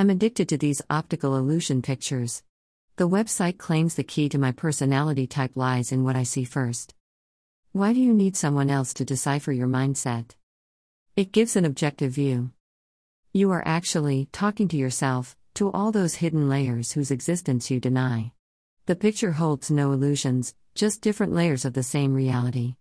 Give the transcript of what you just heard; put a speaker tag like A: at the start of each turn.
A: I'm addicted to these optical illusion pictures. The website claims the key to my personality type lies in what I see first. Why do you need someone else to decipher your mindset? It gives an objective view. You are actually talking to yourself, to all those hidden layers whose existence you deny. The picture holds no illusions, just different layers of the same reality.